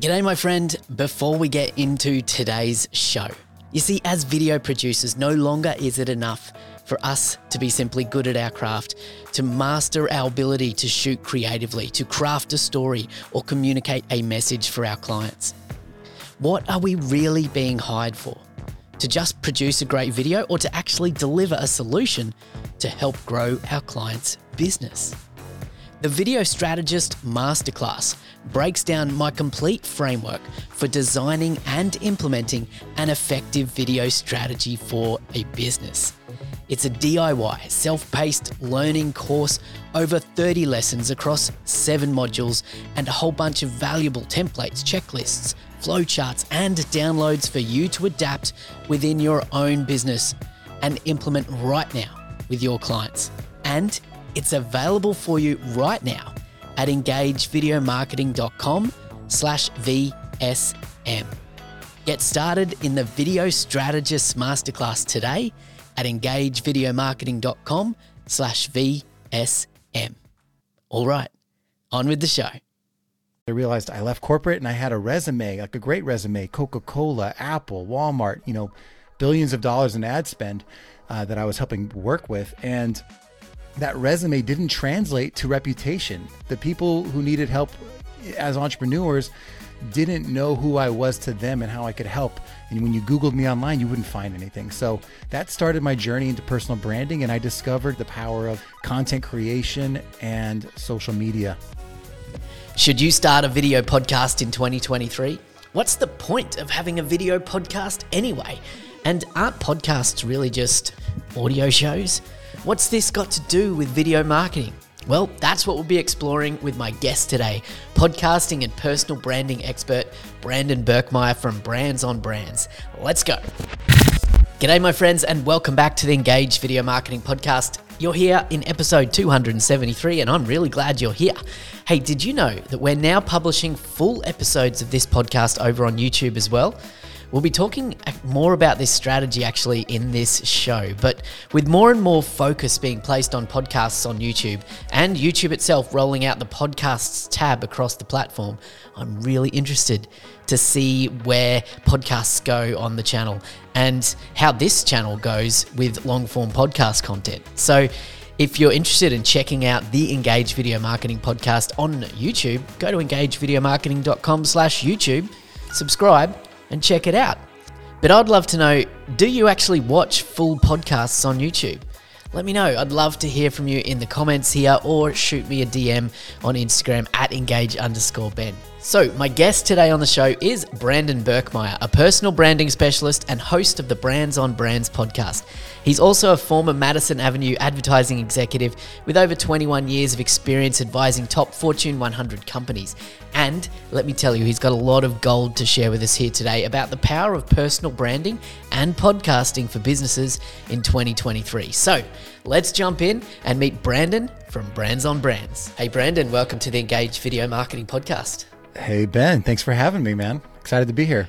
G'day, my friend. Before we get into today's show, you see, as video producers, no longer is it enough for us to be simply good at our craft, to master our ability to shoot creatively, to craft a story, or communicate a message for our clients. What are we really being hired for? To just produce a great video or to actually deliver a solution to help grow our client's business? The Video Strategist Masterclass breaks down my complete framework for designing and implementing an effective video strategy for a business. It's a DIY, self paced learning course, over 30 lessons across seven modules, and a whole bunch of valuable templates, checklists, flowcharts, and downloads for you to adapt within your own business and implement right now with your clients. And it's available for you right now at engagevideomarketing.com slash VSM. Get started in the Video Strategist Masterclass today at engagevideomarketing.com slash VSM. All right, on with the show. I realized I left corporate and I had a resume, like a great resume, Coca-Cola, Apple, Walmart, you know, billions of dollars in ad spend uh, that I was helping work with. And that resume didn't translate to reputation. The people who needed help as entrepreneurs didn't know who I was to them and how I could help. And when you Googled me online, you wouldn't find anything. So that started my journey into personal branding, and I discovered the power of content creation and social media. Should you start a video podcast in 2023? What's the point of having a video podcast anyway? And aren't podcasts really just audio shows? What's this got to do with video marketing? Well, that's what we'll be exploring with my guest today, podcasting and personal branding expert Brandon Birkmeyer from Brands on Brands. Let's go. G'day, my friends, and welcome back to the Engage Video Marketing Podcast. You're here in episode 273, and I'm really glad you're here. Hey, did you know that we're now publishing full episodes of this podcast over on YouTube as well? We'll be talking more about this strategy actually in this show, but with more and more focus being placed on podcasts on YouTube and YouTube itself rolling out the podcasts tab across the platform, I'm really interested to see where podcasts go on the channel and how this channel goes with long form podcast content. So, if you're interested in checking out the Engage Video Marketing podcast on YouTube, go to engagevideomarketing.com slash YouTube, subscribe, and check it out. But I'd love to know do you actually watch full podcasts on YouTube? Let me know. I'd love to hear from you in the comments here or shoot me a DM on Instagram at engage underscore Ben. So, my guest today on the show is Brandon Birkmeyer, a personal branding specialist and host of the Brands on Brands podcast. He's also a former Madison Avenue advertising executive with over 21 years of experience advising top Fortune 100 companies. And let me tell you, he's got a lot of gold to share with us here today about the power of personal branding and podcasting for businesses in 2023. So, let's jump in and meet Brandon from Brands on Brands. Hey, Brandon, welcome to the Engage Video Marketing Podcast. Hey, Ben. Thanks for having me, man. Excited to be here.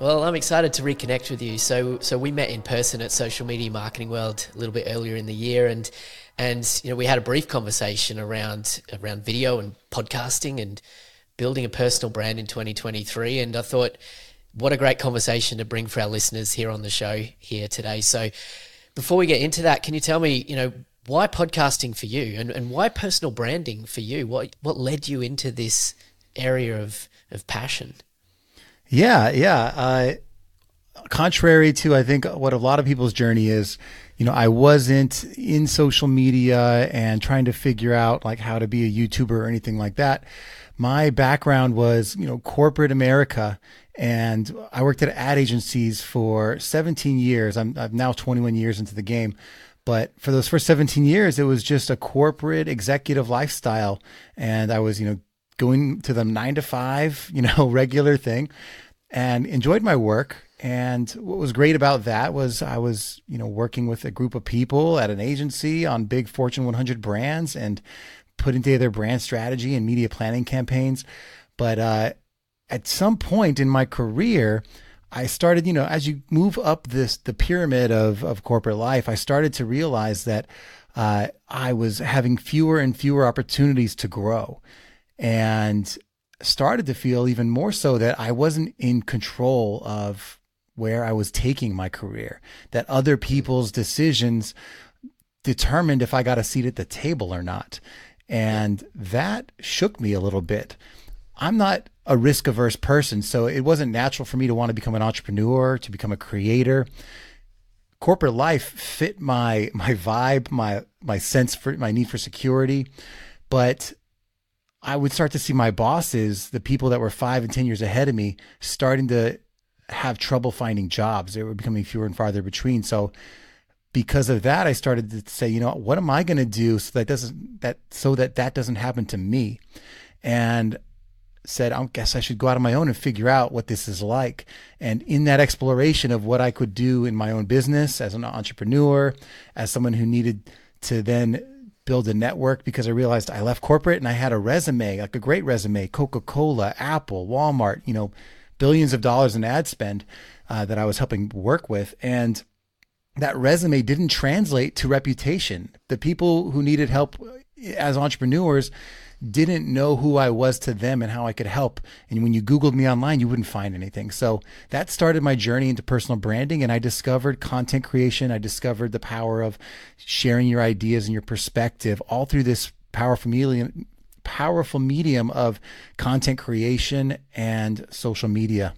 Well, I'm excited to reconnect with you. So, so we met in person at Social Media Marketing World a little bit earlier in the year, and and you know we had a brief conversation around around video and podcasting and building a personal brand in 2023. And I thought, what a great conversation to bring for our listeners here on the show here today. So, before we get into that, can you tell me, you know, why podcasting for you, and and why personal branding for you? What what led you into this area of of passion? Yeah, yeah. Uh, contrary to I think what a lot of people's journey is, you know, I wasn't in social media and trying to figure out like how to be a YouTuber or anything like that. My background was, you know, corporate America and I worked at ad agencies for 17 years. I'm, I'm now 21 years into the game. But for those first 17 years, it was just a corporate executive lifestyle. And I was, you know, going to the nine to five, you know, regular thing and enjoyed my work. And what was great about that was I was, you know, working with a group of people at an agency on big Fortune 100 brands and putting together brand strategy and media planning campaigns. But uh, at some point in my career, I started, you know, as you move up this the pyramid of of corporate life, I started to realize that uh, I was having fewer and fewer opportunities to grow. And started to feel even more so that I wasn't in control of where I was taking my career, that other people's decisions determined if I got a seat at the table or not. And that shook me a little bit. I'm not a risk averse person, so it wasn't natural for me to want to become an entrepreneur, to become a creator. Corporate life fit my my vibe, my my sense for my need for security, but I would start to see my bosses, the people that were five and 10 years ahead of me, starting to have trouble finding jobs. They were becoming fewer and farther between. So because of that, I started to say, you know, what am I going to do so that doesn't that so that that doesn't happen to me? And said, I guess I should go out on my own and figure out what this is like. And in that exploration of what I could do in my own business as an entrepreneur, as someone who needed to then build a network because I realized I left corporate and I had a resume, like a great resume, Coca Cola, Apple, Walmart, you know, billions of dollars in ad spend uh, that I was helping work with. And that resume didn't translate to reputation. The people who needed help as entrepreneurs didn't know who I was to them and how I could help. And when you Googled me online, you wouldn't find anything. So that started my journey into personal branding. And I discovered content creation. I discovered the power of sharing your ideas and your perspective all through this powerful medium, powerful medium of content creation and social media.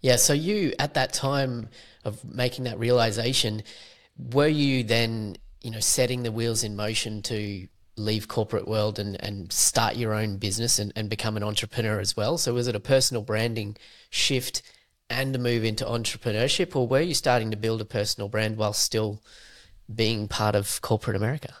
Yeah. So you, at that time of making that realization, were you then, you know, setting the wheels in motion to leave corporate world and, and start your own business and, and become an entrepreneur as well? So was it a personal branding shift and a move into entrepreneurship, or were you starting to build a personal brand while still being part of corporate America?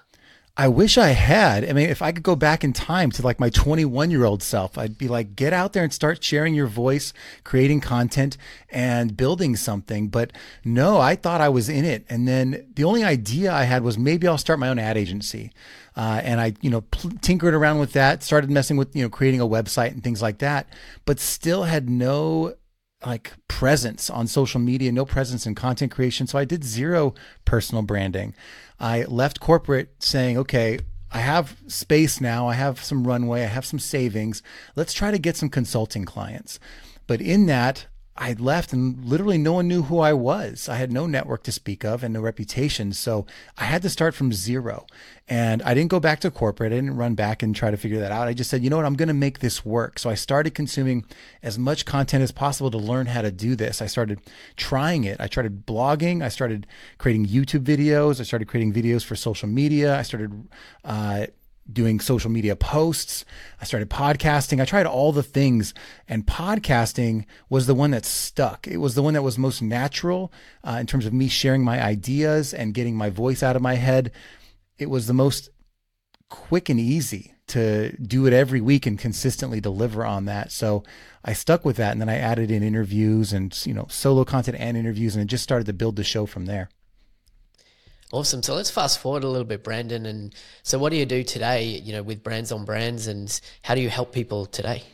I wish I had. I mean, if I could go back in time to like my 21 year old self, I'd be like, get out there and start sharing your voice, creating content and building something. But no, I thought I was in it. And then the only idea I had was maybe I'll start my own ad agency. Uh, and I, you know, pl- tinkered around with that, started messing with, you know, creating a website and things like that, but still had no like presence on social media, no presence in content creation. So I did zero personal branding. I left corporate saying, okay, I have space now. I have some runway. I have some savings. Let's try to get some consulting clients. But in that, I left and literally no one knew who I was. I had no network to speak of and no reputation. So I had to start from zero. And I didn't go back to corporate. I didn't run back and try to figure that out. I just said, you know what? I'm going to make this work. So I started consuming as much content as possible to learn how to do this. I started trying it. I started blogging. I started creating YouTube videos. I started creating videos for social media. I started, uh, doing social media posts. I started podcasting. I tried all the things, and podcasting was the one that stuck. It was the one that was most natural uh, in terms of me sharing my ideas and getting my voice out of my head. It was the most quick and easy to do it every week and consistently deliver on that. So I stuck with that, and then I added in interviews and you know solo content and interviews, and it just started to build the show from there. Awesome. So let's fast forward a little bit, Brandon. And so, what do you do today? You know, with Brands on Brands, and how do you help people today?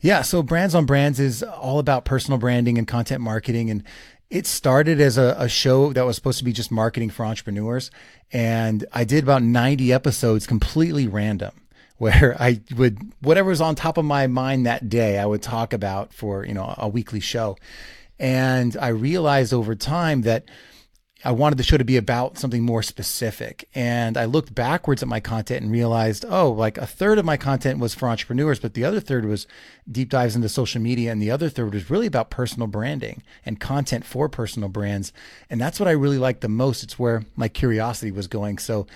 Yeah, so Brands on Brands is all about personal branding and content marketing, and it started as a, a, show that was supposed to be just marketing for entrepreneurs. And I did about 90 episodes completely random where I would, whatever was on top of my mind that day, I would talk about for, you know, a weekly show. And I realized over time that I wanted the show to be about something more specific. And I looked backwards at my content and realized, oh, like a third of my content was for entrepreneurs, but the other third was deep dives into social media. And the other third was really about personal branding and content for personal brands. And that's what I really liked the most. It's where my curiosity was going. So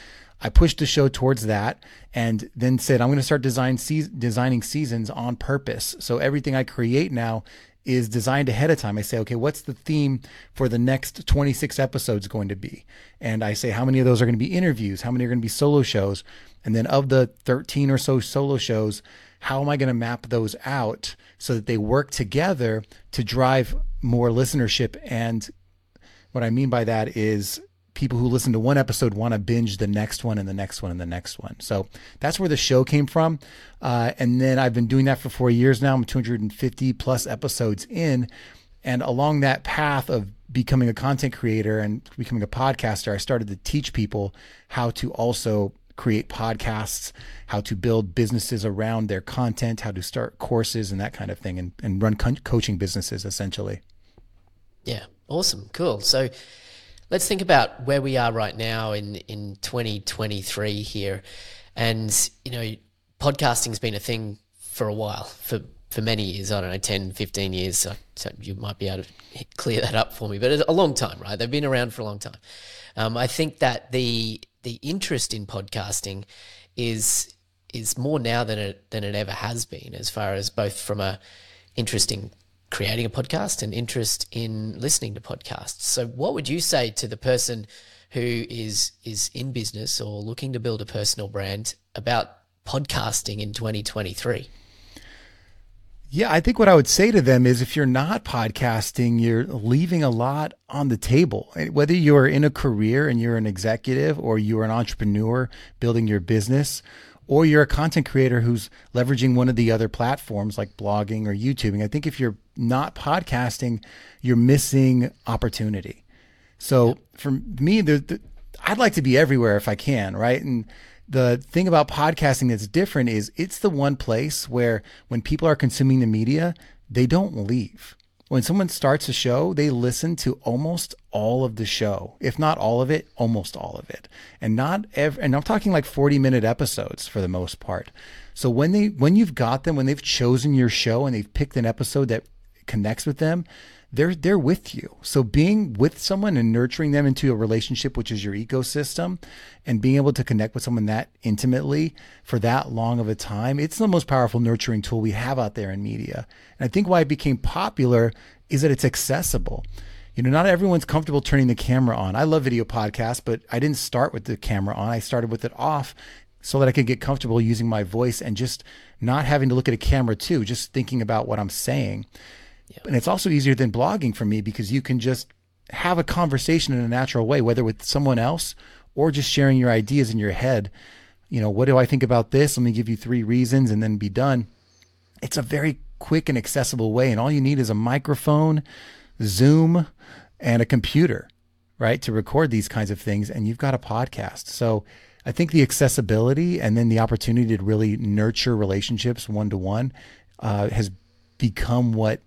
I pushed the show towards that and then said, I'm going to start design se- designing seasons on purpose. So everything I create now is designed ahead of time. I say, okay, what's the theme for the next 26 episodes going to be? And I say, how many of those are going to be interviews? How many are going to be solo shows? And then of the 13 or so solo shows, how am I going to map those out so that they work together to drive more listenership? And what I mean by that is people who listen to one episode want to binge the next one and the next one and the next one. So that's where the show came from. Uh, and then I've been doing that for four years now. I'm 250 plus episodes in. And along that path of becoming a content creator and becoming a podcaster, I started to teach people how to also create podcasts, how to build businesses around their content, how to start courses and that kind of thing, and, and run co- coaching businesses essentially. Yeah, awesome, cool. So let's think about where we are right now in in 2023 here, and you know, podcasting's been a thing for a while for for many years. I don't know, 10, 15 years. So, so you might be able to clear that up for me, but a long time, right? They've been around for a long time. Um, I think that the the interest in podcasting is is more now than it than it ever has been, as far as both from a interest in creating a podcast and interest in listening to podcasts. So, what would you say to the person who is is in business or looking to build a personal brand about podcasting in 2023? Yeah, I think what I would say to them is if you're not podcasting, you're leaving a lot on the table. Whether you're in a career and you're an executive or you're an entrepreneur building your business, or you're a content creator who's leveraging one of the other platforms like blogging or YouTubing, I think if you're not podcasting, you're missing opportunity. So for me, the, the, I'd like to be everywhere if I can, right? And the thing about podcasting that's different is it's the one place where when people are consuming the media, they don't leave. When someone starts a show, they listen to almost all of the show, if not all of it, almost all of it. And not every, and I'm talking like 40 minute episodes for the most part. So when they when you've got them, when they've chosen your show and they've picked an episode that connects with them, they're they're with you. So being with someone and nurturing them into a relationship, which is your ecosystem, and being able to connect with someone that intimately for that long of a time, it's the most powerful nurturing tool we have out there in media. And I think why it became popular is that it's accessible. You know, not everyone's comfortable turning the camera on. I love video podcasts, but I didn't start with the camera on. I started with it off so that I could get comfortable using my voice and just not having to look at a camera too, just thinking about what I'm saying. Yeah. And it's also easier than blogging for me because you can just have a conversation in a natural way, whether with someone else or just sharing your ideas in your head. You know, what do I think about this? Let me give you three reasons and then be done. It's a very quick and accessible way. And all you need is a microphone, Zoom, and a computer, right, to record these kinds of things. And you've got a podcast. So I think the accessibility and then the opportunity to really nurture relationships one to one uh, has become what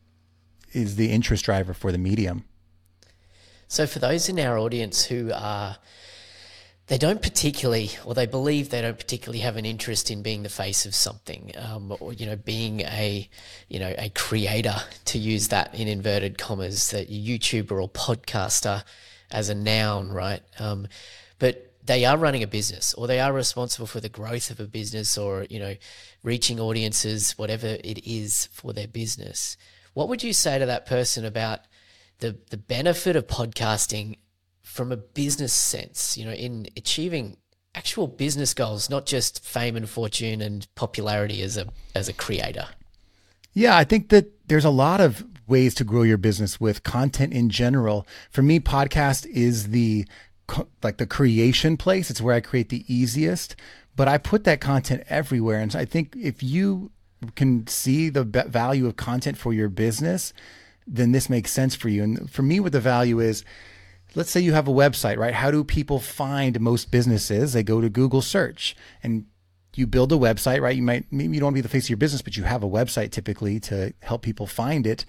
is the interest driver for the medium. So, for those in our audience who are, they don't particularly, or they believe they don't particularly have an interest in being the face of something, um, or you know, being a, you know, a creator, to use that in inverted commas, that YouTuber or podcaster as a noun, right? Um, but they are running a business, or they are responsible for the growth of a business, or you know, reaching audiences, whatever it is for their business what would you say to that person about the the benefit of podcasting from a business sense? You know, in achieving actual business goals, not just fame and fortune and popularity as a as a creator. Yeah, I think that there's a lot of ways to grow your business with content in general. For me, podcast is the like the creation place. It's where I create the easiest, but I put that content everywhere. And so I think if you can see the value of content for your business, then this makes sense for you. And for me, what the value is, let's say you have a website, right? How do people find most businesses? They go to Google search and you build a website, right? You might, maybe you don't want to be the face of your business, but you have a website typically to help people find it.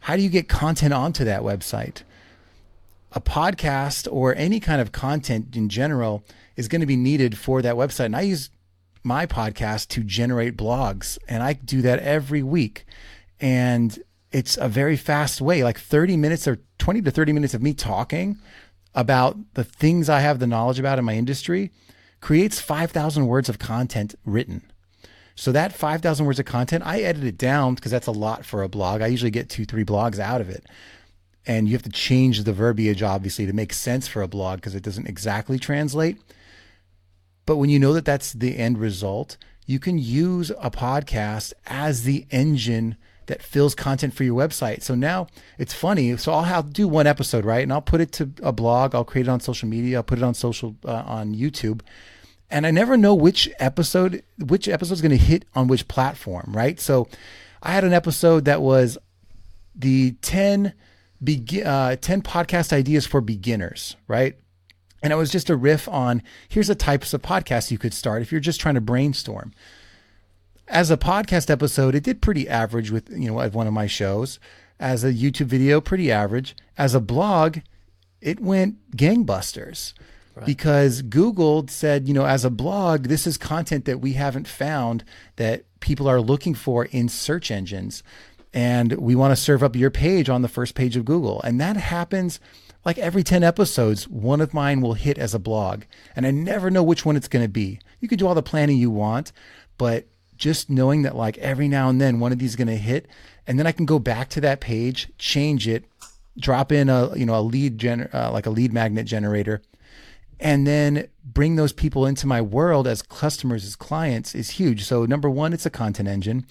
How do you get content onto that website? A podcast or any kind of content in general is going to be needed for that website. And I use my podcast to generate blogs. And I do that every week. And it's a very fast way, like 30 minutes or 20 to 30 minutes of me talking about the things I have the knowledge about in my industry creates 5,000 words of content written. So that 5,000 words of content, I edit it down because that's a lot for a blog. I usually get two, three blogs out of it. And you have to change the verbiage, obviously, to make sense for a blog because it doesn't exactly translate. But when you know that that's the end result, you can use a podcast as the engine that fills content for your website. So now it's funny. So I'll have do one episode, right? And I'll put it to a blog. I'll create it on social media. I'll put it on social uh, on YouTube. And I never know which episode which episode is going to hit on which platform, right? So I had an episode that was the 10 be- uh, 10 podcast ideas for beginners, right? And it was just a riff on here's the types of podcasts you could start if you're just trying to brainstorm. As a podcast episode, it did pretty average with, you know, one of my shows. As a YouTube video, pretty average. As a blog, it went gangbusters. Right. Because Google said, you know, as a blog, this is content that we haven't found that people are looking for in search engines. And we want to serve up your page on the first page of Google. And that happens like every 10 episodes, one of mine will hit as a blog. And I never know which one it's going to be. You can do all the planning you want, but just knowing that like every now and then one of these is going to hit and then I can go back to that page, change it, drop in a, you know, a lead gen, uh, like a lead magnet generator and then bring those people into my world as customers, as clients is huge. So number one, it's a content engine.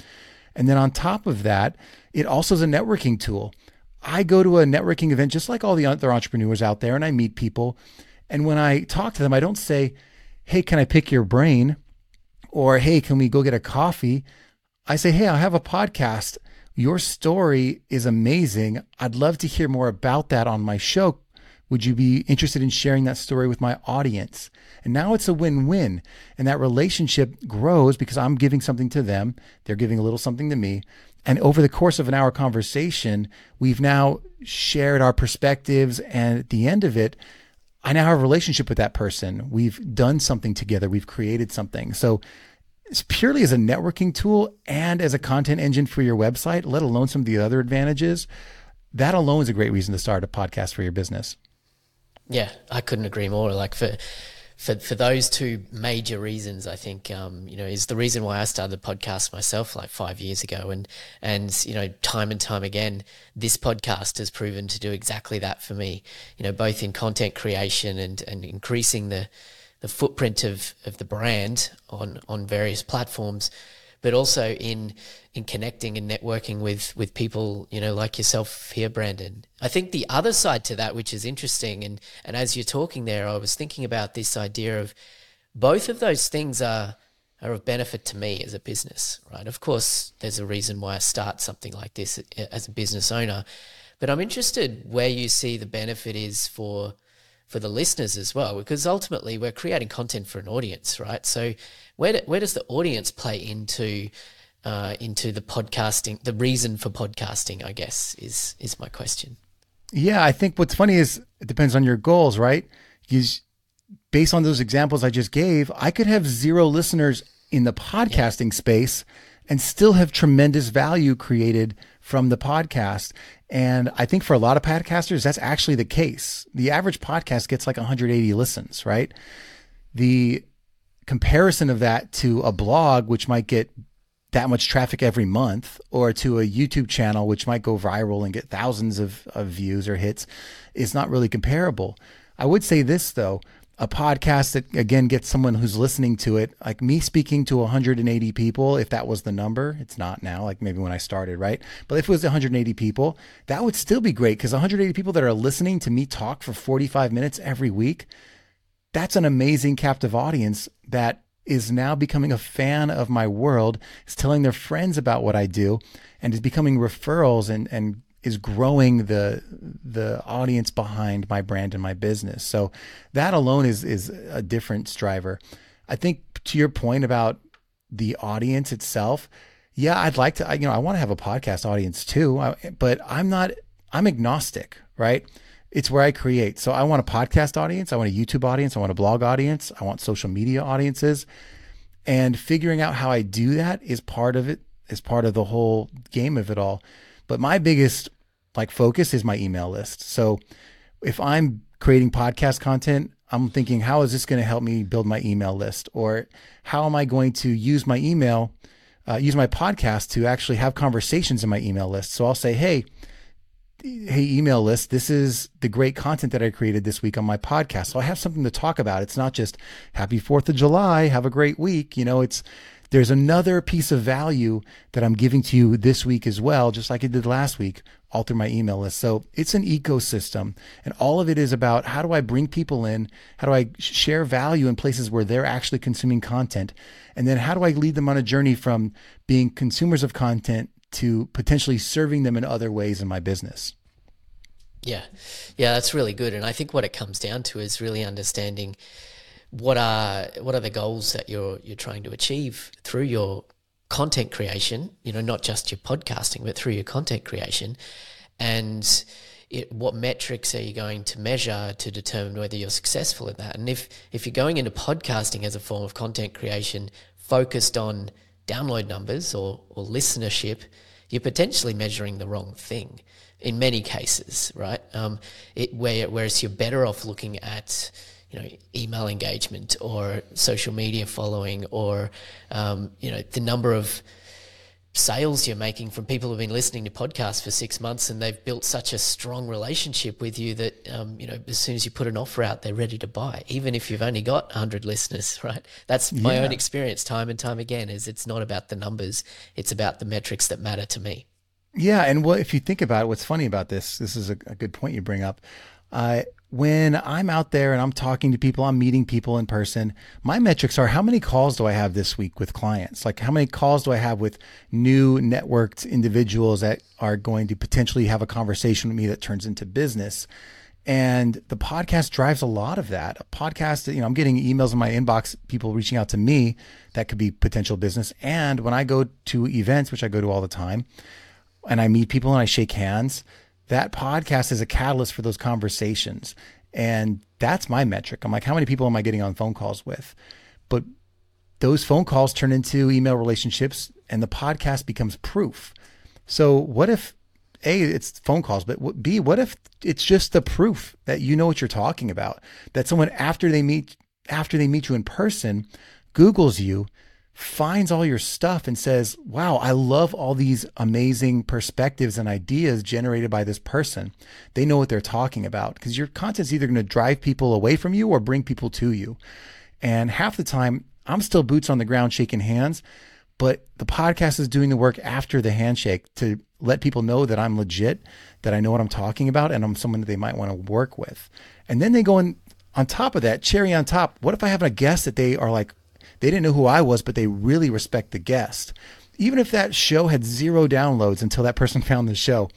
And then on top of that, it also is a networking tool. I go to a networking event just like all the other entrepreneurs out there and I meet people. And when I talk to them, I don't say, Hey, can I pick your brain? Or, Hey, can we go get a coffee? I say, Hey, I have a podcast. Your story is amazing. I'd love to hear more about that on my show. Would you be interested in sharing that story with my audience? And now it's a win win. And that relationship grows because I'm giving something to them. They're giving a little something to me. And over the course of an hour conversation, we've now shared our perspectives. And at the end of it, I now have a relationship with that person. We've done something together. We've created something. So it's purely as a networking tool and as a content engine for your website, let alone some of the other advantages. That alone is a great reason to start a podcast for your business. Yeah, I couldn't agree more. Like for for for those two major reasons, I think um, you know is the reason why I started the podcast myself like five years ago, and and you know time and time again, this podcast has proven to do exactly that for me. You know, both in content creation and and increasing the the footprint of of the brand on on various platforms but also in in connecting and networking with with people, you know, like yourself here, Brandon. I think the other side to that, which is interesting, and and as you're talking there, I was thinking about this idea of both of those things are are of benefit to me as a business, right? Of course, there's a reason why I start something like this uh, as a business owner, but I'm interested where you see the benefit is for for the listeners as well, because ultimately we're creating content for an audience, right? So where do, where does the audience play into uh, into the podcasting? The reason for podcasting, I guess, is is my question. Yeah, I think what's funny is it depends on your goals, right? Because based on those examples I just gave, I could have zero listeners in the podcasting yeah. space and still have tremendous value created from the podcast. And I think for a lot of podcasters, that's actually the case. The average podcast gets like 180 listens, right? The comparison of that to a blog, which might get that much traffic every month, or to a YouTube channel, which might go viral and get thousands of, of views or hits, is not really comparable. I would say this though a podcast that again gets someone who's listening to it, like me speaking to 180 people, if that was the number, it's not now, like maybe when I started, right? But if it was 180 people, that would still be great because 180 people that are listening to me talk for 45 minutes every week, that's an amazing captive audience that is now becoming a fan of my world, is telling their friends about what I do, and is becoming referrals and, and is growing the the audience behind my brand and my business. So that alone is is a different driver. I think to your point about the audience itself, yeah, I'd like to. You know, I want to have a podcast audience too, but I'm not. I'm agnostic, right? It's where I create. So I want a podcast audience, I want a YouTube audience, I want a blog audience, I want social media audiences. And figuring out how I do that is part of it, is part of the whole game of it all. But my biggest like focus is my email list. So if I'm creating podcast content, I'm thinking, how is this going to help me build my email list? Or how am I going to use my email, uh, use my podcast to actually have conversations in my email list? So I'll say, hey, hey email list this is the great content that i created this week on my podcast. So i have something to talk about. It's not just happy 4th of july have a great week. You know it's there's another piece of value that i'm giving to you this week as well just like i did last week all through my email list. So it's an ecosystem and all of it is about how do i bring people in? How do i share value in places where they're actually consuming content? And then how do i lead them on a journey from being consumers of content to potentially serving them in other ways in my business. Yeah, yeah, that's really good. And I think what it comes down to is really understanding what are what are the goals that you're you're trying to achieve through your content creation. You know, not just your podcasting, but through your content creation, and it, what metrics are you going to measure to determine whether you're successful at that? And if if you're going into podcasting as a form of content creation focused on download numbers or, or listenership, you're potentially measuring the wrong thing in many cases, right? Um, it, where, whereas you're better off looking at you know email engagement or social media following or um, you know the number of sales you're making from people who've been listening to podcasts for six months and they've built such a strong relationship with you that um, you know as soon as you put an offer out they're ready to buy even if you've only got 100 listeners right? That's my yeah. own experience time and time again is it's not about the numbers. It's about the metrics that matter to me. Yeah and what if you think about it, what's funny about this this is a, a good point you bring up. Uh, when I'm out there and I'm talking to people, I'm meeting people in person, my metrics are how many calls do I have this week with clients? Like how many calls do I have with new networked individuals that are going to potentially have a conversation with me that turns into business? And the podcast drives a lot of that. A podcast, you know, I'm getting emails in my inbox, people reaching out to me that could be potential business. And when I go to events, which I go to all the time, and I meet people and I shake hands, that podcast is a catalyst for those conversations. And that's my metric. I'm like, how many people am I getting on phone calls with? But those phone calls turn into email relationships and the podcast becomes proof. So what if a it's phone calls but b what if it's just the proof that you know what you're talking about that someone after they meet after they meet you in person googles you finds all your stuff and says, Wow, I love all these amazing perspectives and ideas generated by this person. They know what they're talking about because your content's either going to drive people away from you or bring people to you. And half the time, I'm still boots on the ground shaking hands, but the podcast is doing the work after the handshake to let people know that I'm legit, that I know what I'm talking about, and I'm someone that they might want to work with. And then they go in on top of that, cherry on top. What if I have a guest that they are like, they didn't know who I was, but they really respect the guest. Even if that show had zero downloads until that person found the show,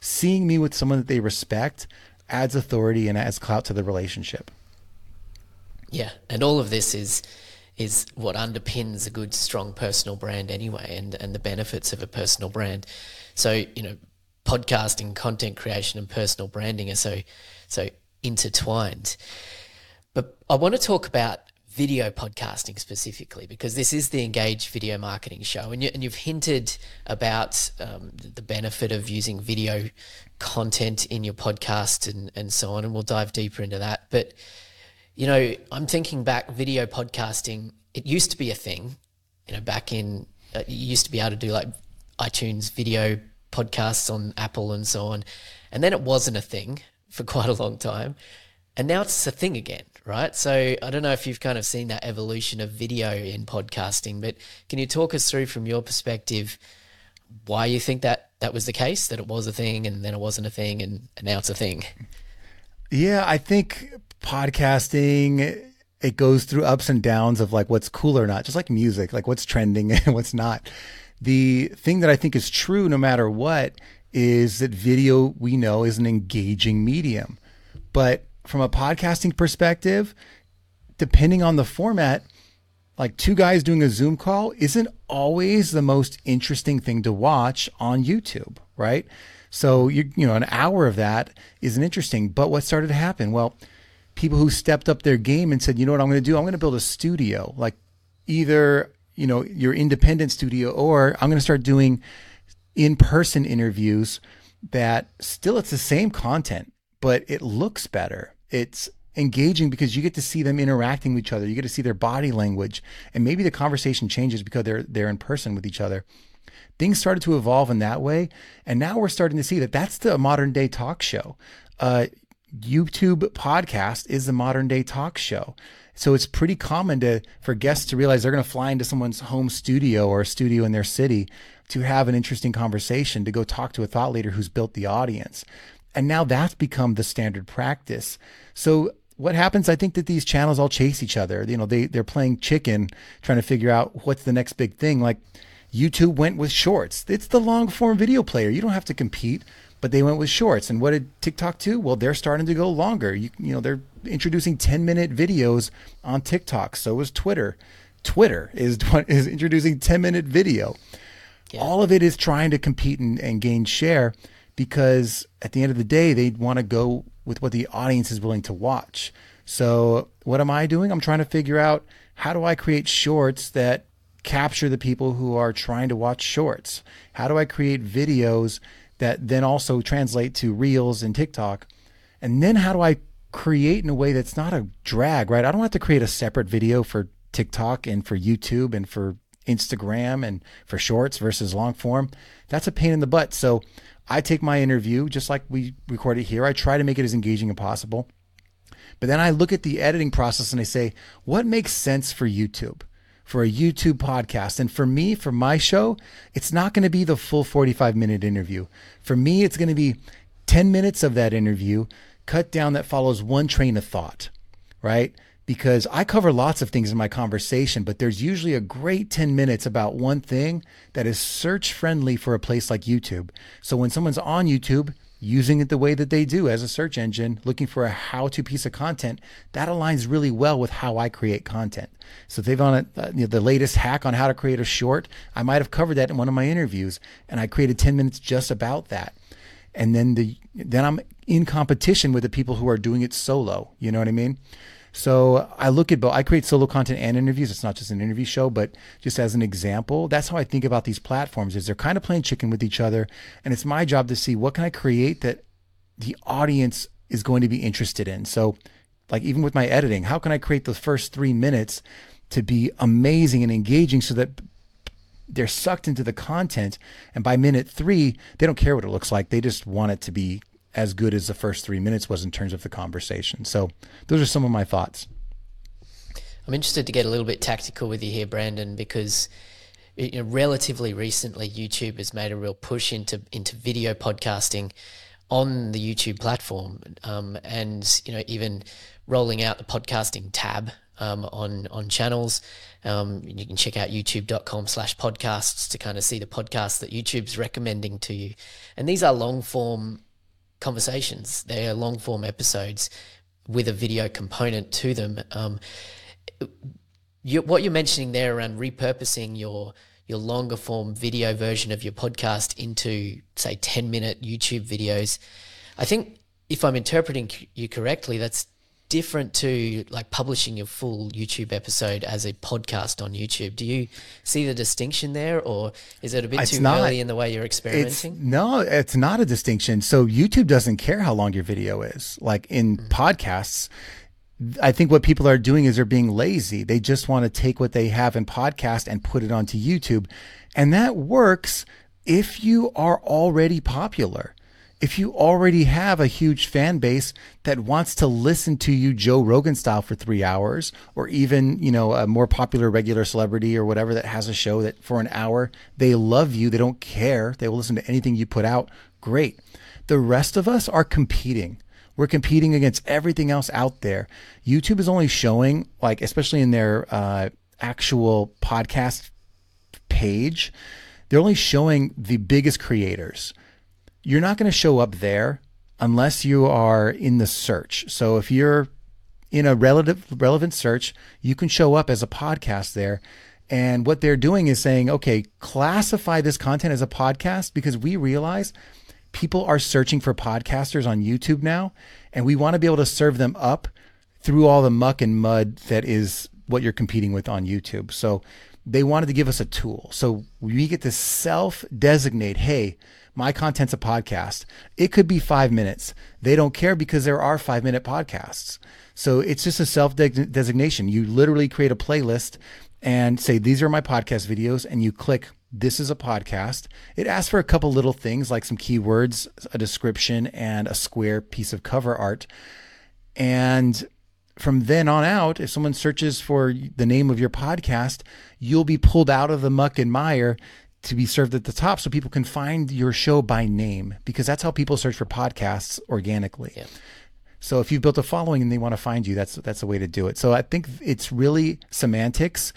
seeing me with someone that they respect adds authority and adds clout to the relationship. Yeah, and all of this is is what underpins a good strong personal brand anyway and and the benefits of a personal brand. So, you know, podcasting, content creation and personal branding are so so intertwined. But I want to talk about video podcasting specifically because this is the engaged video marketing show and, you, and you've hinted about um, the benefit of using video content in your podcast and, and so on and we'll dive deeper into that. But you know i'm thinking back video podcasting it used to be a thing you know back in uh, you used to be able to do like itunes video podcasts on apple and so on and then it wasn't a thing for quite a long time and now it's a thing again, right? So I don't know if you've kind of seen that evolution of video in podcasting, but can you talk us through from your perspective why you think that that was the case, that it was a thing and then it wasn't a thing and, and now it's a thing? Yeah, I think podcasting it goes through ups and downs of like what's cool or not, just like music, like what's trending and what's not. The thing that I think is true no matter what is that video we know is an engaging medium. But from a podcasting perspective, depending on the format, like two guys doing a Zoom call isn't always the most interesting thing to watch on YouTube, right? So you you know an hour of that isn't interesting. But what started to happen? Well, people who stepped up their game and said, you know what I'm going to do? I'm going to build a studio, like either you know your independent studio or I'm going to start doing in-person interviews that still it's the same content, but it looks better it's engaging because you get to see them interacting with each other. You get to see their body language, and maybe the conversation changes because they're they're in person with each other. Things started to evolve in that way, and now we're starting to see that that's the modern day talk show. Uh, YouTube podcast is the modern day talk show. So it's pretty common to for guests to realize they're going to fly into someone's home studio or a studio in their city to have an interesting conversation, to go talk to a thought leader who's built the audience. And now that's become the standard practice. So what happens? I think that these channels all chase each other. You know, they they're playing chicken, trying to figure out what's the next big thing. Like YouTube went with shorts. It's the long form video player. You don't have to compete. but they went with shorts. And what did TikTok do? Well, they're starting to go longer. You, you know, they're introducing 10 minute videos on TikTok. So is Twitter. Twitter is is introducing 10 minute video. Yeah. All of it is trying to compete and, and gain share because at the end of the day, they want to go with what the audience is willing to watch. So, what am I doing? I'm trying to figure out how do I create shorts that capture the people who are trying to watch shorts? How do I create videos that then also translate to reels and TikTok? And then how do I create in a way that's not a drag, right? I don't have to create a separate video for TikTok and for YouTube and for Instagram and for shorts versus long form. That's a pain in the butt. So I take my interview just like we record it here. I try to make it as engaging as possible. But then I look at the editing process and I say, what makes sense for YouTube? For a YouTube podcast. And for me, for my show, it's not going to be the full 45 minute interview. For me, it's going to be 10 minutes of that interview cut down that follows one train of thought, right? Because I cover lots of things in my conversation, but there's usually a great 10 minutes about one thing that is search friendly for a place like YouTube. So when someone's on YouTube, using it the way that they do as a search engine, looking for a how to piece of content, that aligns really well with how I create content. So if they've on a, uh, you know, the latest hack on how to create a short, I might have covered that in one of my interviews, and I created 10 minutes just about that. And then the then I'm in competition with the people who are doing it solo. You know what I mean? So I look at both. I create solo content and interviews. It's not just an interview show, but just as an example, that's how I think about these platforms. Is they're kind of playing chicken with each other, and it's my job to see what can I create that the audience is going to be interested in. So, like even with my editing, how can I create the first three minutes to be amazing and engaging so that they're sucked into the content, and by minute three, they don't care what it looks like. They just want it to be as good as the first three minutes was in terms of the conversation. So those are some of my thoughts. I'm interested to get a little bit tactical with you here, Brandon, because you know, relatively recently YouTube has made a real push into into video podcasting on the YouTube platform, um, and you know even rolling out the podcasting tab um, on on channels. Um, you can check out youtube.com slash podcasts to kind of see the podcasts that YouTube's recommending to you. And these are long form conversations. They are long form episodes with a video component to them. Um, you, what you're mentioning there around repurposing your your longer form video version of your podcast into say 10 minute YouTube videos, I think if I'm interpreting you correctly, that's different to like publishing your full YouTube episode as a podcast on YouTube. Do you see the distinction there, or is it a bit it's too not, early in the way you're experimenting? It's, no, it's not a distinction. So YouTube doesn't care how long your video is. Like in mm-hmm. podcasts, I think what people are doing is they're being lazy. They just want to take what they have in podcast and put it onto YouTube, and that works if you are already popular if you already have a huge fan base that wants to listen to you Joe Rogan style for three hours, or even, you know, a more popular regular celebrity or whatever that has a show that for an hour, they love you, they don't care, they will listen to anything you put out, great. The rest of us are competing. We're competing against everything else out there. YouTube is only showing, like, especially in their uh, actual podcast page, they're only showing the biggest creators you're not going to show up there unless you are in the search. So if you're in a relative relevant search, you can show up as a podcast there. And what they're doing is saying, okay, classify this content as a podcast because we realize people are searching for podcasters on YouTube now, and we want to be able to serve them up through all the muck and mud that is what you're competing with on YouTube. So they wanted to give us a tool. So we get to self designate, hey, my content's a podcast. It could be five minutes. They don't care because there are five minute podcasts. So it's just a self designation. You literally create a playlist and say, These are my podcast videos, and you click, This is a podcast. It asks for a couple little things like some keywords, a description, and a square piece of cover art. And from then on out, if someone searches for the name of your podcast, you'll be pulled out of the muck and mire to be served at the top so people can find your show by name because that's how people search for podcasts organically. Yeah. So if you've built a following and they want to find you, that's that's a way to do it. So I think it's really semantics.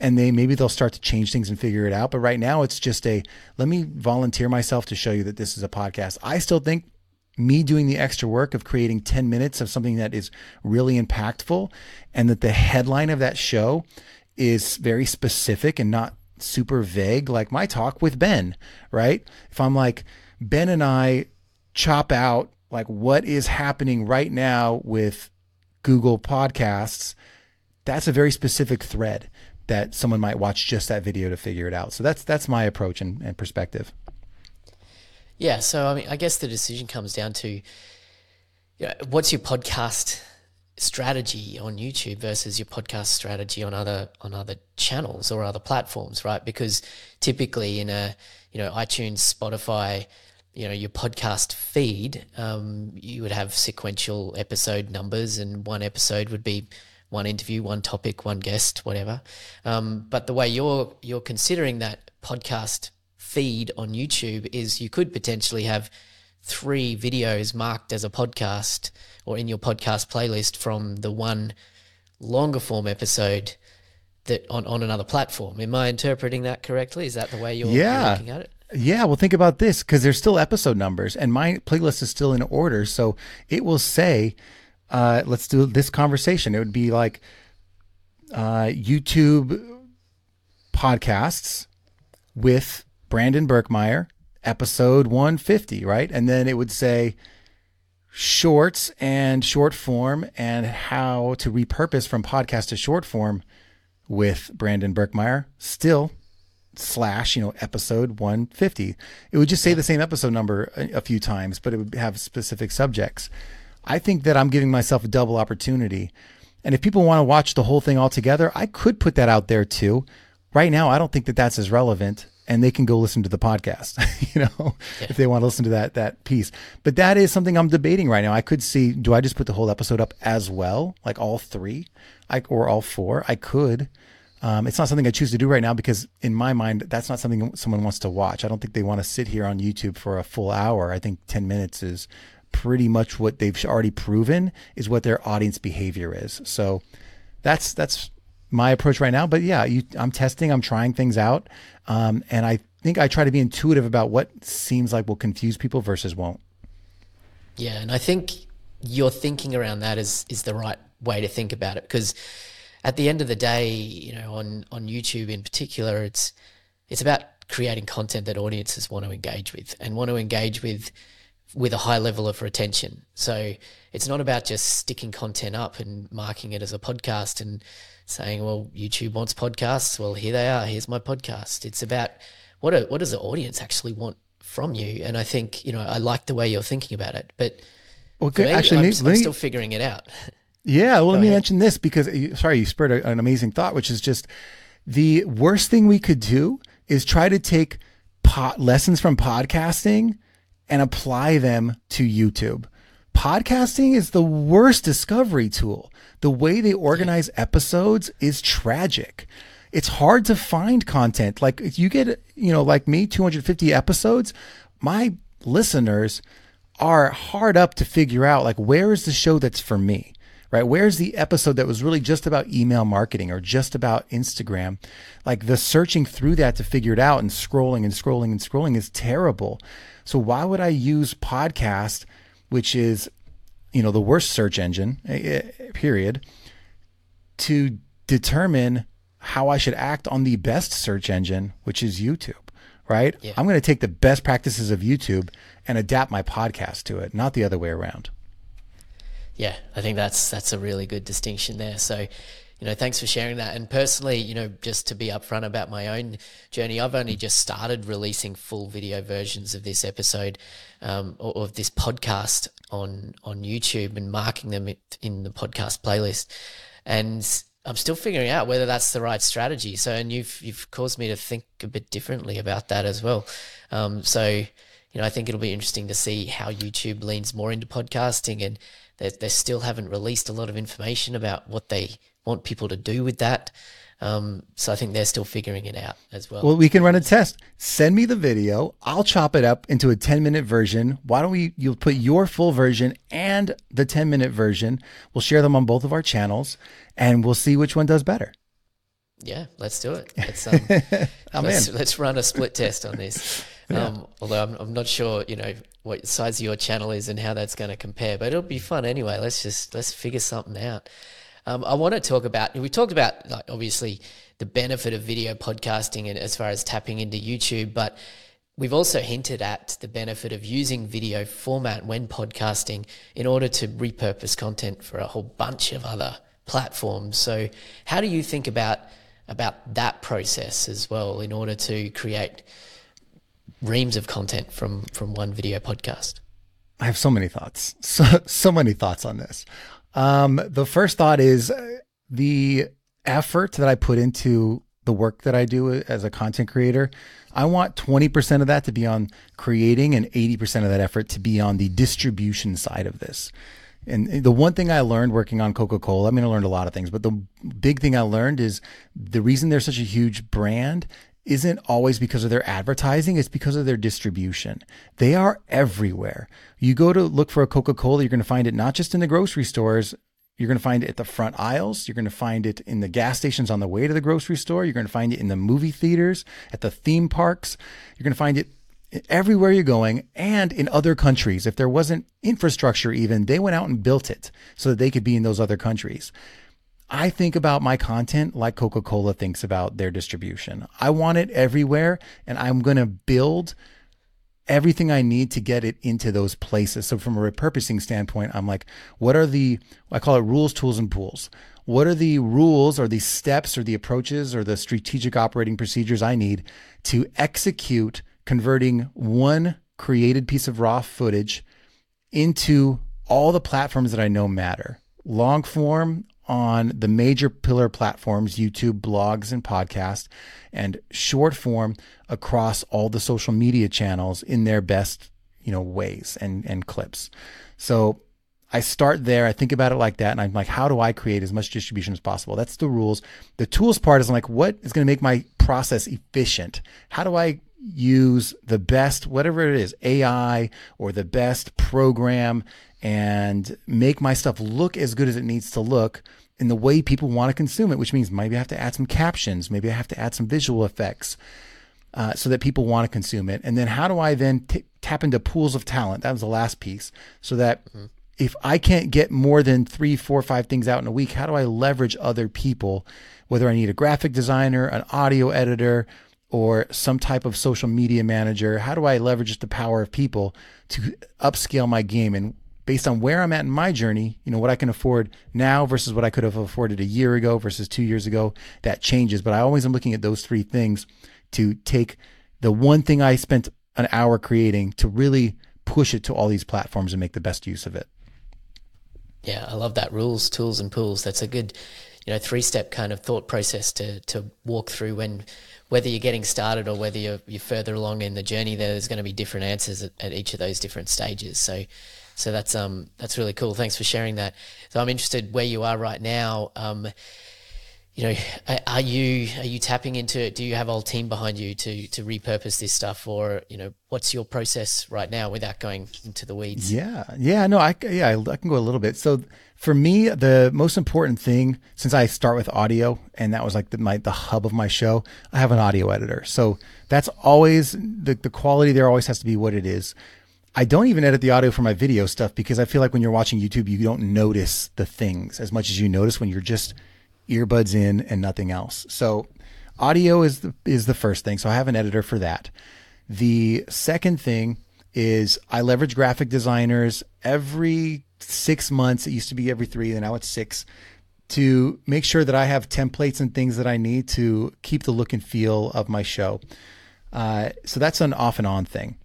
and they maybe they'll start to change things and figure it out. But right now, it's just a let me volunteer myself to show you that this is a podcast. I still think me doing the extra work of creating 10 minutes of something that is really impactful and that the headline of that show is very specific and not super vague, like my talk with Ben, right? If I'm like, Ben and I chop out like what is happening right now with Google Podcasts, that's a very specific thread that someone might watch just that video to figure it out. So that's that's my approach and, and perspective. Yeah, so I mean, I guess the decision comes down to, you know, what's your podcast strategy on YouTube versus your podcast strategy on other on other channels or other platforms, right? Because typically in a you know iTunes, Spotify, you know your podcast feed, um, you would have sequential episode numbers, and one episode would be one interview, one topic, one guest, whatever. Um, but the way you're you're considering that podcast feed on YouTube is you could potentially have three videos marked as a podcast or in your podcast playlist from the one longer form episode that on, on another platform. Am I interpreting that correctly? Is that the way you're, yeah. you're looking at it? Yeah, well, think about this because there's still episode numbers, and my playlist is still in order. So it will say, uh, let's do this conversation. It would be like uh, YouTube podcasts with Brandon Birkmeyer, episode 150, right? And then it would say shorts and short form and how to repurpose from podcast to short form with Brandon Birkmeyer. Still slash, you know, episode 150. It would just say the same episode number a, a few times, but it would have specific subjects. I think that I'm giving myself a double opportunity. And if people want to watch the whole thing all together, I could put that out there too. Right now, I don't think that that's as relevant and they can go listen to the podcast, you know, yeah. if they want to listen to that that piece. But that is something I'm debating right now. I could see, do I just put the whole episode up as well, like all three, I, or all four? I could. Um, it's not something I choose to do right now because in my mind, that's not something someone wants to watch. I don't think they want to sit here on YouTube for a full hour. I think 10 minutes is pretty much what they've already proven is what their audience behavior is. So that's that's my approach right now. But yeah, you, I'm testing, I'm trying things out. Um, and I think I try to be intuitive about what seems like will confuse people versus won't. Yeah. And I think your thinking around that is, is the right way to think about it. Because at the end of the day, you know, on, on YouTube in particular, it's, it's about creating content that audiences want to engage with and want to engage with with a high level of retention. So it's not about just sticking content up and marking it as a podcast and saying, well, YouTube wants podcasts. Well, here they are. Here's my podcast. It's about what, a, what does the audience actually want from you? And I think, you know, I like the way you're thinking about it, but well, me, actually, I'm, I'm me, still figuring it out. Yeah. Well, Go let ahead. me mention this because, uh, sorry, you spurred a, an amazing thought, which is just the worst thing we could do is try to take pot lessons from podcasting and apply them to YouTube. Podcasting is the worst discovery tool. The way they organize episodes is tragic. It's hard to find content. Like if you get, you know, like me, 250 episodes, my listeners are hard up to figure out like where is the show that's for me? Right? Where's the episode that was really just about email marketing or just about Instagram? Like the searching through that to figure it out and scrolling and scrolling and scrolling is terrible. So why would I use podcast, which is, you know, the worst search engine, eh, eh, period, to determine how I should act on the best search engine, which is YouTube, right? Yeah. I'm going to take the best practices of YouTube and adapt my podcast to it, not the other way around. Yeah, I think that's that's a really good distinction there. So you know, thanks for sharing that. And personally, you know, just to be upfront about my own journey, I've only just started releasing full video versions of this episode um, or, of this podcast on on YouTube and marking them in the podcast playlist. And I'm still figuring out whether that's the right strategy. So, and you've you've caused me to think a bit differently about that as well. Um, so, you know, I think it'll be interesting to see how YouTube leans more into podcasting and they, they still haven't released a lot of information about what they want people to do with that. Um, so I think they're still figuring it out as well. Well, we can run a test. Send me the video. I'll chop it up into a 10 minute version. Why don't we, you'll put your full version and the 10 minute version. We'll share them on both of our channels and we'll see which one does better. Yeah, let's do it. Let's, um, let's, let's, run a split test on this. Yeah. Um, although I'm, I'm not sure, you know, what size your channel is and how that's going to compare, but it'll be fun anyway. Let's just let's figure something out. Um, I want to talk about. We talked about like obviously the benefit of video podcasting and as far as tapping into YouTube, but we've also hinted at the benefit of using video format when podcasting in order to repurpose content for a whole bunch of other platforms. So, how do you think about about that process as well in order to create reams of content from from one video podcast? I have so many thoughts, so so many thoughts on this. Um, the first thought is uh, the effort that I put into the work that I do as a content creator. I want 20% of that to be on creating and 80% of that effort to be on the distribution side of this. And the one thing I learned working on Coca Cola, I mean, I learned a lot of things, but the big thing I learned is the reason they're such a huge brand isn't always because of their advertising, it's because of their distribution. They are everywhere. You go to look for a Coca Cola, you're going to find it not just in the grocery stores. You're going to find it at the front aisles. You're going to find it in the gas stations on the way to the grocery store. You're going to find it in the movie theaters, at the theme parks. You're going to find it everywhere you're going and in other countries. If there wasn't infrastructure, even, they went out and built it so that they could be in those other countries. I think about my content like Coca Cola thinks about their distribution. I want it everywhere, and I'm going to build everything I need to get it into those places. So, from a repurposing standpoint, I'm like, what are the, I call it rules, tools, and pools. What are the rules or the steps or the approaches or the strategic operating procedures I need to execute converting one created piece of raw footage into all the platforms that I know matter? Long form, on the major pillar platforms YouTube, blogs, and podcasts, and short form across all the social media channels in their best you know ways and and clips. So I start there. I think about it like that, and I'm like, how do I create as much distribution as possible? That's the rules. The tools part is like, what is going to make my process efficient? How do I use the best, whatever it is, AI or the best program and make my stuff look as good as it needs to look in the way people want to consume it, which means maybe I have to add some captions, maybe I have to add some visual effects uh, so that people want to consume it. And then how do I then t- tap into pools of talent? That was the last piece. So that mm-hmm. if I can't get more than three, four, five things out in a week, how do I leverage other people? Whether I need a graphic designer, an audio editor, or some type of social media manager, how do I leverage the power of people to upscale my game? And based on where I'm at in my journey, you know, what I can afford now versus what I could have afforded a year ago versus two years ago, that changes. But I always am looking at those three things to take the one thing I spent an hour creating to really push it to all these platforms and make the best use of it. Yeah, I love that rules, tools, and pools. That's a good, you know, three step kind of thought process to to walk through when whether you're getting started or whether you're, you're further along in the journey. There's going to be different answers at, at each of those different stages. So so that's um that's really cool. Thanks for sharing that. So I'm interested where you are right now. Um, you know, are you are you tapping into it? Do you have a whole team behind you to to repurpose this stuff, or you know, what's your process right now without going into the weeds? Yeah, yeah, no, I yeah, I can go a little bit. So for me, the most important thing, since I start with audio, and that was like the, my the hub of my show, I have an audio editor. So that's always the the quality there always has to be what it is. I don't even edit the audio for my video stuff because I feel like when you're watching YouTube, you don't notice the things as much as you notice when you're just earbuds in and nothing else. So audio is the, is the first thing. So I have an editor for that. The second thing is I leverage graphic designers every six months. It used to be every three, and now it's six to make sure that I have templates and things that I need to keep the look and feel of my show. Uh, so that's an off and on thing.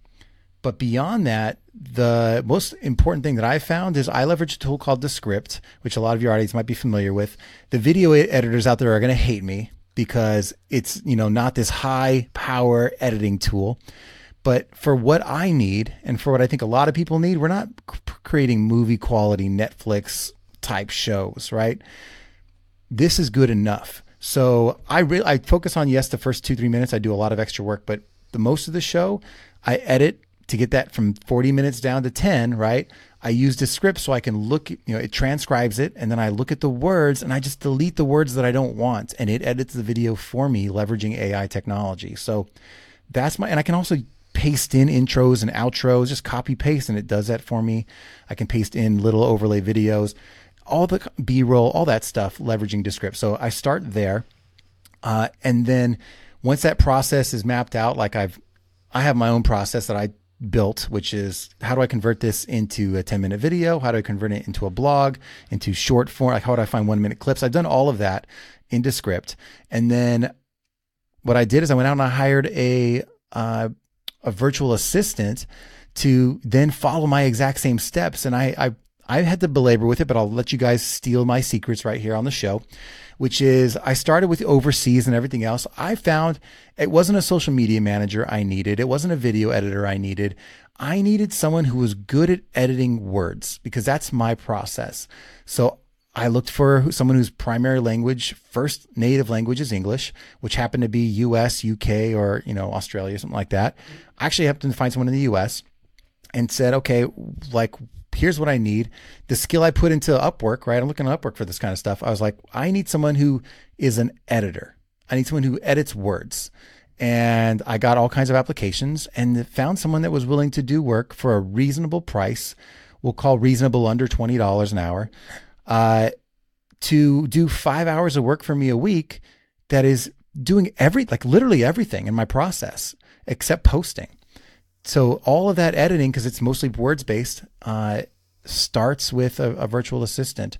But beyond that, the most important thing that I found is I leverage a tool called Descript, which a lot of your audience might be familiar with. The video editors out there are going to hate me because it's, you know, not this high power editing tool. But for what I need and for what I think a lot of people need, we're not creating movie quality Netflix type shows, right? This is good enough. So I really I focus on yes the first 2 3 minutes I do a lot of extra work, but the most of the show I edit to get that from 40 minutes down to 10, right? I I use Descript so I can look, you know, it transcribes it and then I look at the words and I just delete the words that I don't want and it edits the video for me leveraging AI technology. So that's my, and I can also paste in intros and outros, just copy paste and it does that for me. I can paste in little overlay videos, all the B roll, all that stuff leveraging Descript. So I start there. Uh, and then once that process is mapped out, like I've, I have my own process that I built, which is how do I convert this into a 10 minute video? How do I convert it into a blog, into short form? Like, how do I find one minute clips? I've done all of that in Descript. And then what I did is I went out and I hired a, uh, a virtual assistant to then follow my exact same steps. And I, I, I had to belabor with it, but I'll let you guys steal my secrets right here on the show which is I started with overseas and everything else. I found it wasn't a social media manager I needed. It wasn't a video editor I needed. I needed someone who was good at editing words because that's my process. So I looked for someone whose primary language, first native language is English, which happened to be US, UK, or, you know, Australia, something like that. I actually happened to find someone in the US and said, okay, like here's what I need. The skill I put into Upwork, right? I'm looking at Upwork for this kind of stuff. I was like, I need someone who is an editor. I need someone who edits words. And I got all kinds of applications and found someone that was willing to do work for a reasonable price. We'll call reasonable under $20 an hour uh, to do five hours of work for me a week that is doing every, like literally everything in my process except posting so all of that editing, because it's mostly words based, uh, starts with a, a, virtual assistant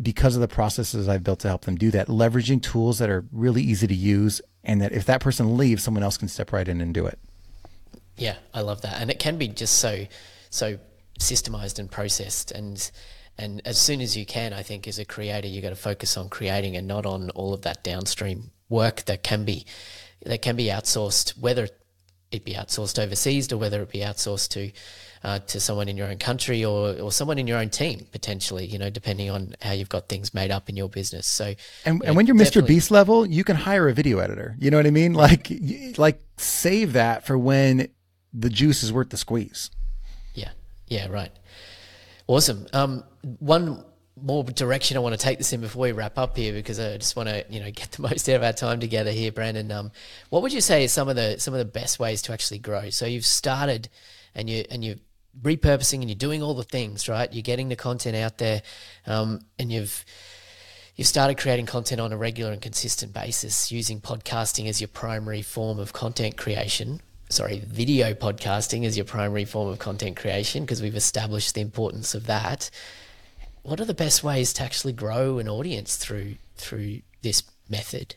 because of the processes I've built to help them do that, leveraging tools that are really easy to use, and that if that person leaves, someone else can step right in and do it. Yeah, I love that, and it can be just so so systemized and processed and and as soon as you can i think as a creator you got to focus on creating and not on all of that downstream work that can be that can be outsourced whether it be outsourced overseas or whether it be outsourced to uh, to someone in your own country or, or someone in your own team potentially you know depending on how you've got things made up in your business. So and, and when you're MrBeast level you can hire a video editor. You know what i mean? Like like save that for when the juice is worth the squeeze. Yeah. Yeah right. Awesome. Um one more direction I want to take this in before we wrap up here because I just want to you know get the most out of our time together here, Brandon. Um, what would you say is some of the some of the best ways to actually grow? So you've started and you and you're repurposing and you're doing all the things right. You're getting the content out there, um, and you've you've started creating content on a regular and consistent basis using podcasting as your primary form of content creation. Sorry, video podcasting as your primary form of content creation because we've established the importance of that what are the best ways to actually grow an audience through through this method?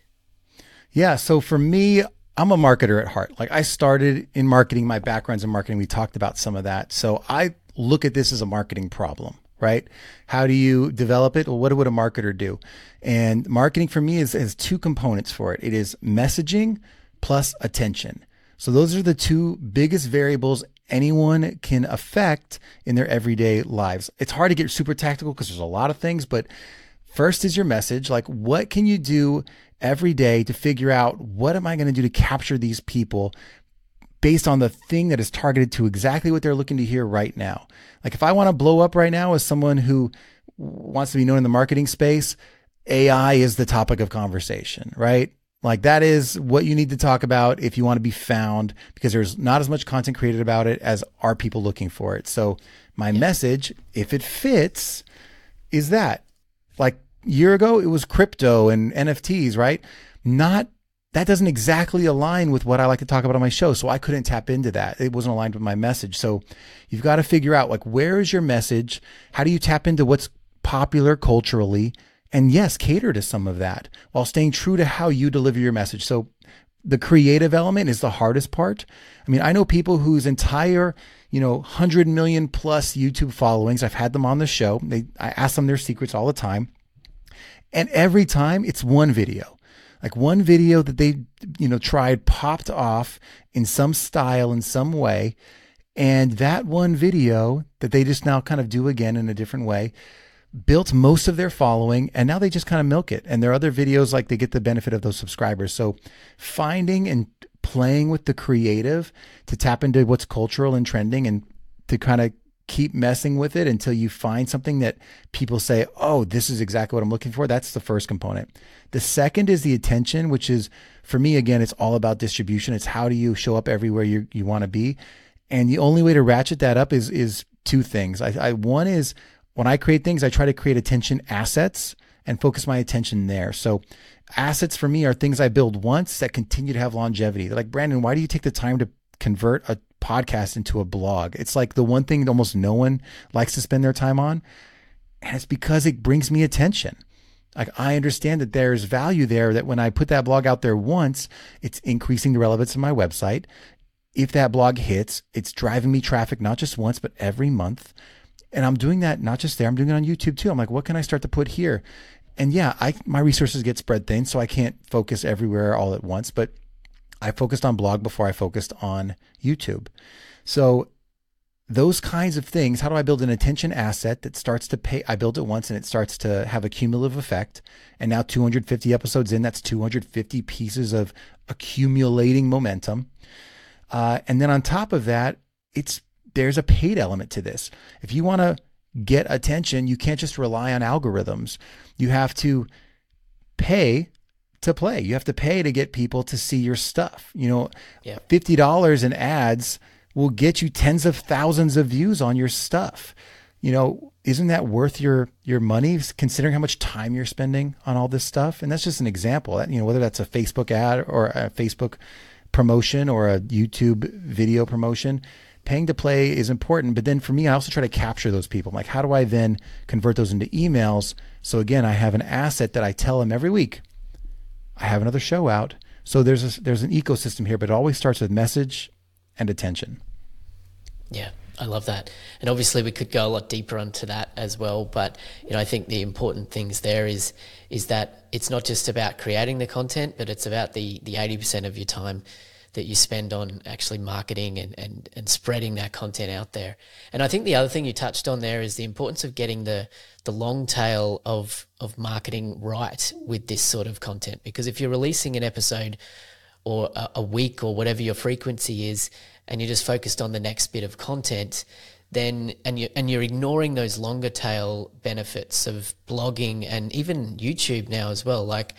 Yeah, so for me, I'm a marketer at heart. Like I started in marketing, my background's in marketing. We talked about some of that. So I look at this as a marketing problem, right? How do you develop it? Well, what would a marketer do? And marketing for me is has two components for it. It is messaging plus attention. So those are the two biggest variables anyone can affect in their everyday lives. It's hard to get super tactical because there's a lot of things, but first is your message. Like, what can you do every day to figure out what am I going to do to capture these people based on the thing that is targeted to exactly what they're looking to hear right now? Like, if I want to blow up right now as someone who wants to be known in the marketing space, AI is the topic of conversation, right? Like that is what you need to talk about if you want to be found because there's not as much content created about it as are people looking for it. So my yeah. message, if it fits, is that like year ago it was crypto and NFTs, right? Not that doesn't exactly align with what I like to talk about on my show. So I couldn't tap into that. It wasn't aligned with my message. So you've got to figure out like where is your message? How do you tap into what's popular culturally? And yes, cater to some of that while staying true to how you deliver your message. So the creative element is the hardest part. I mean, I know people whose entire, you know, 100 million plus YouTube followings, I've had them on the show. They, I ask them their secrets all the time. And every time it's one video, like one video that they, you know, tried popped off in some style, in some way. And that one video that they just now kind of do again in a different way built most of their following and now they just kind of milk it. And their other videos, like they get the benefit of those subscribers. So finding and playing with the creative to tap into what's cultural and trending and to kind of keep messing with it until you find something that people say, oh, this is exactly what I'm looking for. That's the first component. The second is the attention, which is for me, again, it's all about distribution. It's how do you show up everywhere you, you want to be. And the only way to ratchet that up is, is two things. I, I, one is when I create things, I try to create attention assets and focus my attention there. So assets for me are things I build once that continue to have longevity. They're like, Brandon, why do you take the time to convert a podcast into a blog? It's like the one thing almost no one likes to spend their time on. And it's because it brings me attention. Like I understand that there's value there that when I put that blog out there once, it's increasing the relevance of my website. If that blog hits, it's driving me traffic not just once, but every month. And I'm doing that not just there, I'm doing it on YouTube too. I'm like, what can I start to put here? And yeah, I my resources get spread thin, so I can't focus everywhere all at once, but I focused on blog before I focused on YouTube. So those kinds of things, how do I build an attention asset that starts to pay? I build it once and it starts to have a cumulative effect. And now 250 episodes in, that's 250 pieces of accumulating momentum. Uh, and then on top of that, it's there's a paid element to this. If you want to get attention, you can't just rely on algorithms. You have to pay to play. You have to pay to get people to see your stuff. You know, yeah. $50 in ads will get you tens of thousands of views on your stuff. You know, isn't that worth your your money considering how much time you're spending on all this stuff? And that's just an example. You know, whether that's a Facebook ad or a Facebook promotion or a YouTube video promotion, paying to play is important. But then for me, I also try to capture those people. like, how do I then convert those into emails? So again, I have an asset that I tell them every week. I have another show out. So there's a, there's an ecosystem here, but it always starts with message and attention. Yeah, I love that. And obviously we could go a lot deeper onto that as well, but you know, I think the important things there is is that it's not just about creating the content, but it's about the the 80% of your time that you spend on actually marketing and, and, and spreading that content out there. And I think the other thing you touched on there is the importance of getting the the long tail of of marketing right with this sort of content. Because if you're releasing an episode or a, a week or whatever your frequency is, and you're just focused on the next bit of content, then and you and you're ignoring those longer tail benefits of blogging and even YouTube now as well. Like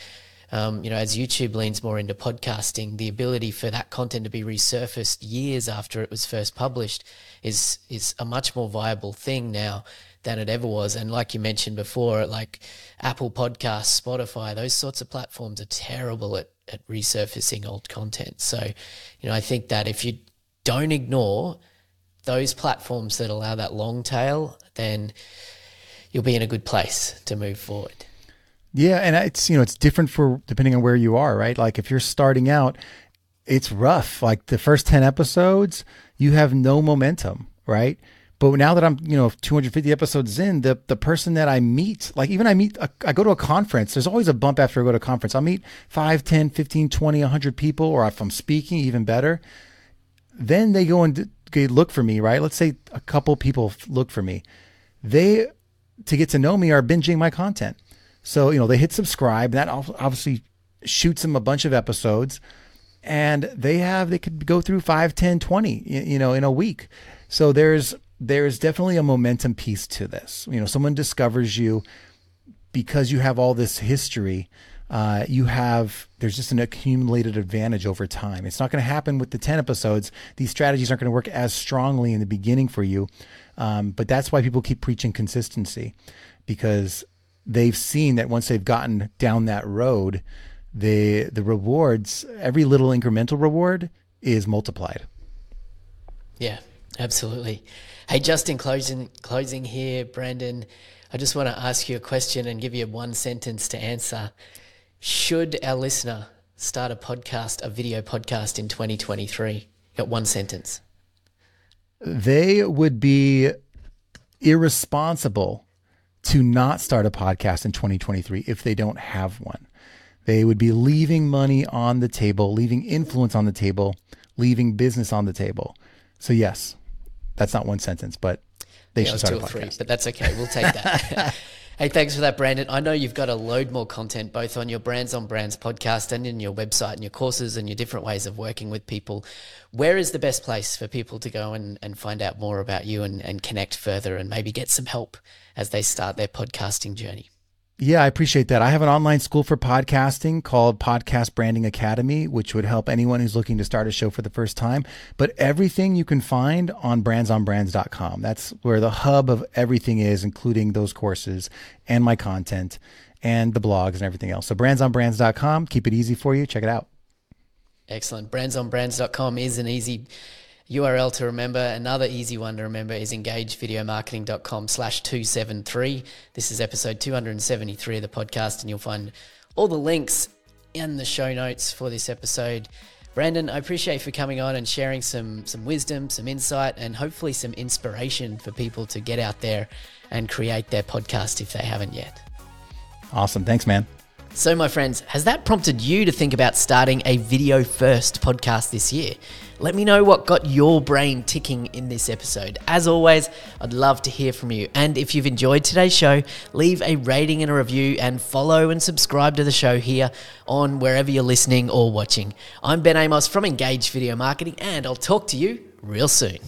um, you know, as YouTube leans more into podcasting, the ability for that content to be resurfaced years after it was first published is is a much more viable thing now than it ever was. And like you mentioned before, like Apple Podcasts, Spotify, those sorts of platforms are terrible at, at resurfacing old content. So, you know, I think that if you don't ignore those platforms that allow that long tail, then you'll be in a good place to move forward. Yeah, and it's you know it's different for depending on where you are, right? Like if you're starting out, it's rough. Like the first 10 episodes, you have no momentum, right? But now that I'm, you know, 250 episodes in, the the person that I meet, like even I meet, I go to a conference, there's always a bump after I go to a conference. I'll meet 5, 10, 15, 20, 100 people, or if I'm speaking, even better. Then they go and they look for me, right? Let's say a couple people look for me. They, to get to know me, are binging my content. So, you know, they hit subscribe. And that obviously shoots them a bunch of episodes. And they have, they could go through 5, 10, 20, you know, in a week. So there's, there's definitely a momentum piece to this. You know, someone discovers you because you have all this history uh, you have there's just an accumulated advantage over time. It's not going to happen with the 10 episodes. These strategies aren't going to work as strongly in the beginning for you. Um, but that's why people keep preaching consistency because they've seen that once they've gotten down that road, the the rewards, every little incremental reward is multiplied. Yeah, absolutely. Hey, just in closing closing here, Brandon, I just want to ask you a question and give you one sentence to answer. Should our listener start a podcast, a video podcast in 2023? Got one sentence. They would be irresponsible to not start a podcast in 2023 if they don't have one. They would be leaving money on the table, leaving influence on the table, leaving business on the table. So, yes, that's not one sentence, but they yeah, should start a podcast. Three, but that's okay. We'll take that. Hey, thanks for that, Brandon. I know you've got a load more content both on your Brands on Brands podcast and in your website and your courses and your different ways of working with people. Where is the best place for people to go and, and find out more about you and, and connect further and maybe get some help as they start their podcasting journey? Yeah, I appreciate that. I have an online school for podcasting called Podcast Branding Academy, which would help anyone who's looking to start a show for the first time. But everything you can find on brandsonbrands.com. That's where the hub of everything is, including those courses and my content and the blogs and everything else. So brandsonbrands.com, keep it easy for you. Check it out. Excellent. Brandsonbrands.com is an easy URL to remember. Another easy one to remember is engagevideomarketing.com slash 273. This is episode 273 of the podcast, and you'll find all the links in the show notes for this episode. Brandon, I appreciate you for coming on and sharing some some wisdom, some insight, and hopefully some inspiration for people to get out there and create their podcast if they haven't yet. Awesome. Thanks, man. So, my friends, has that prompted you to think about starting a video first podcast this year? Let me know what got your brain ticking in this episode. As always, I'd love to hear from you. And if you've enjoyed today's show, leave a rating and a review and follow and subscribe to the show here on wherever you're listening or watching. I'm Ben Amos from Engage Video Marketing, and I'll talk to you real soon.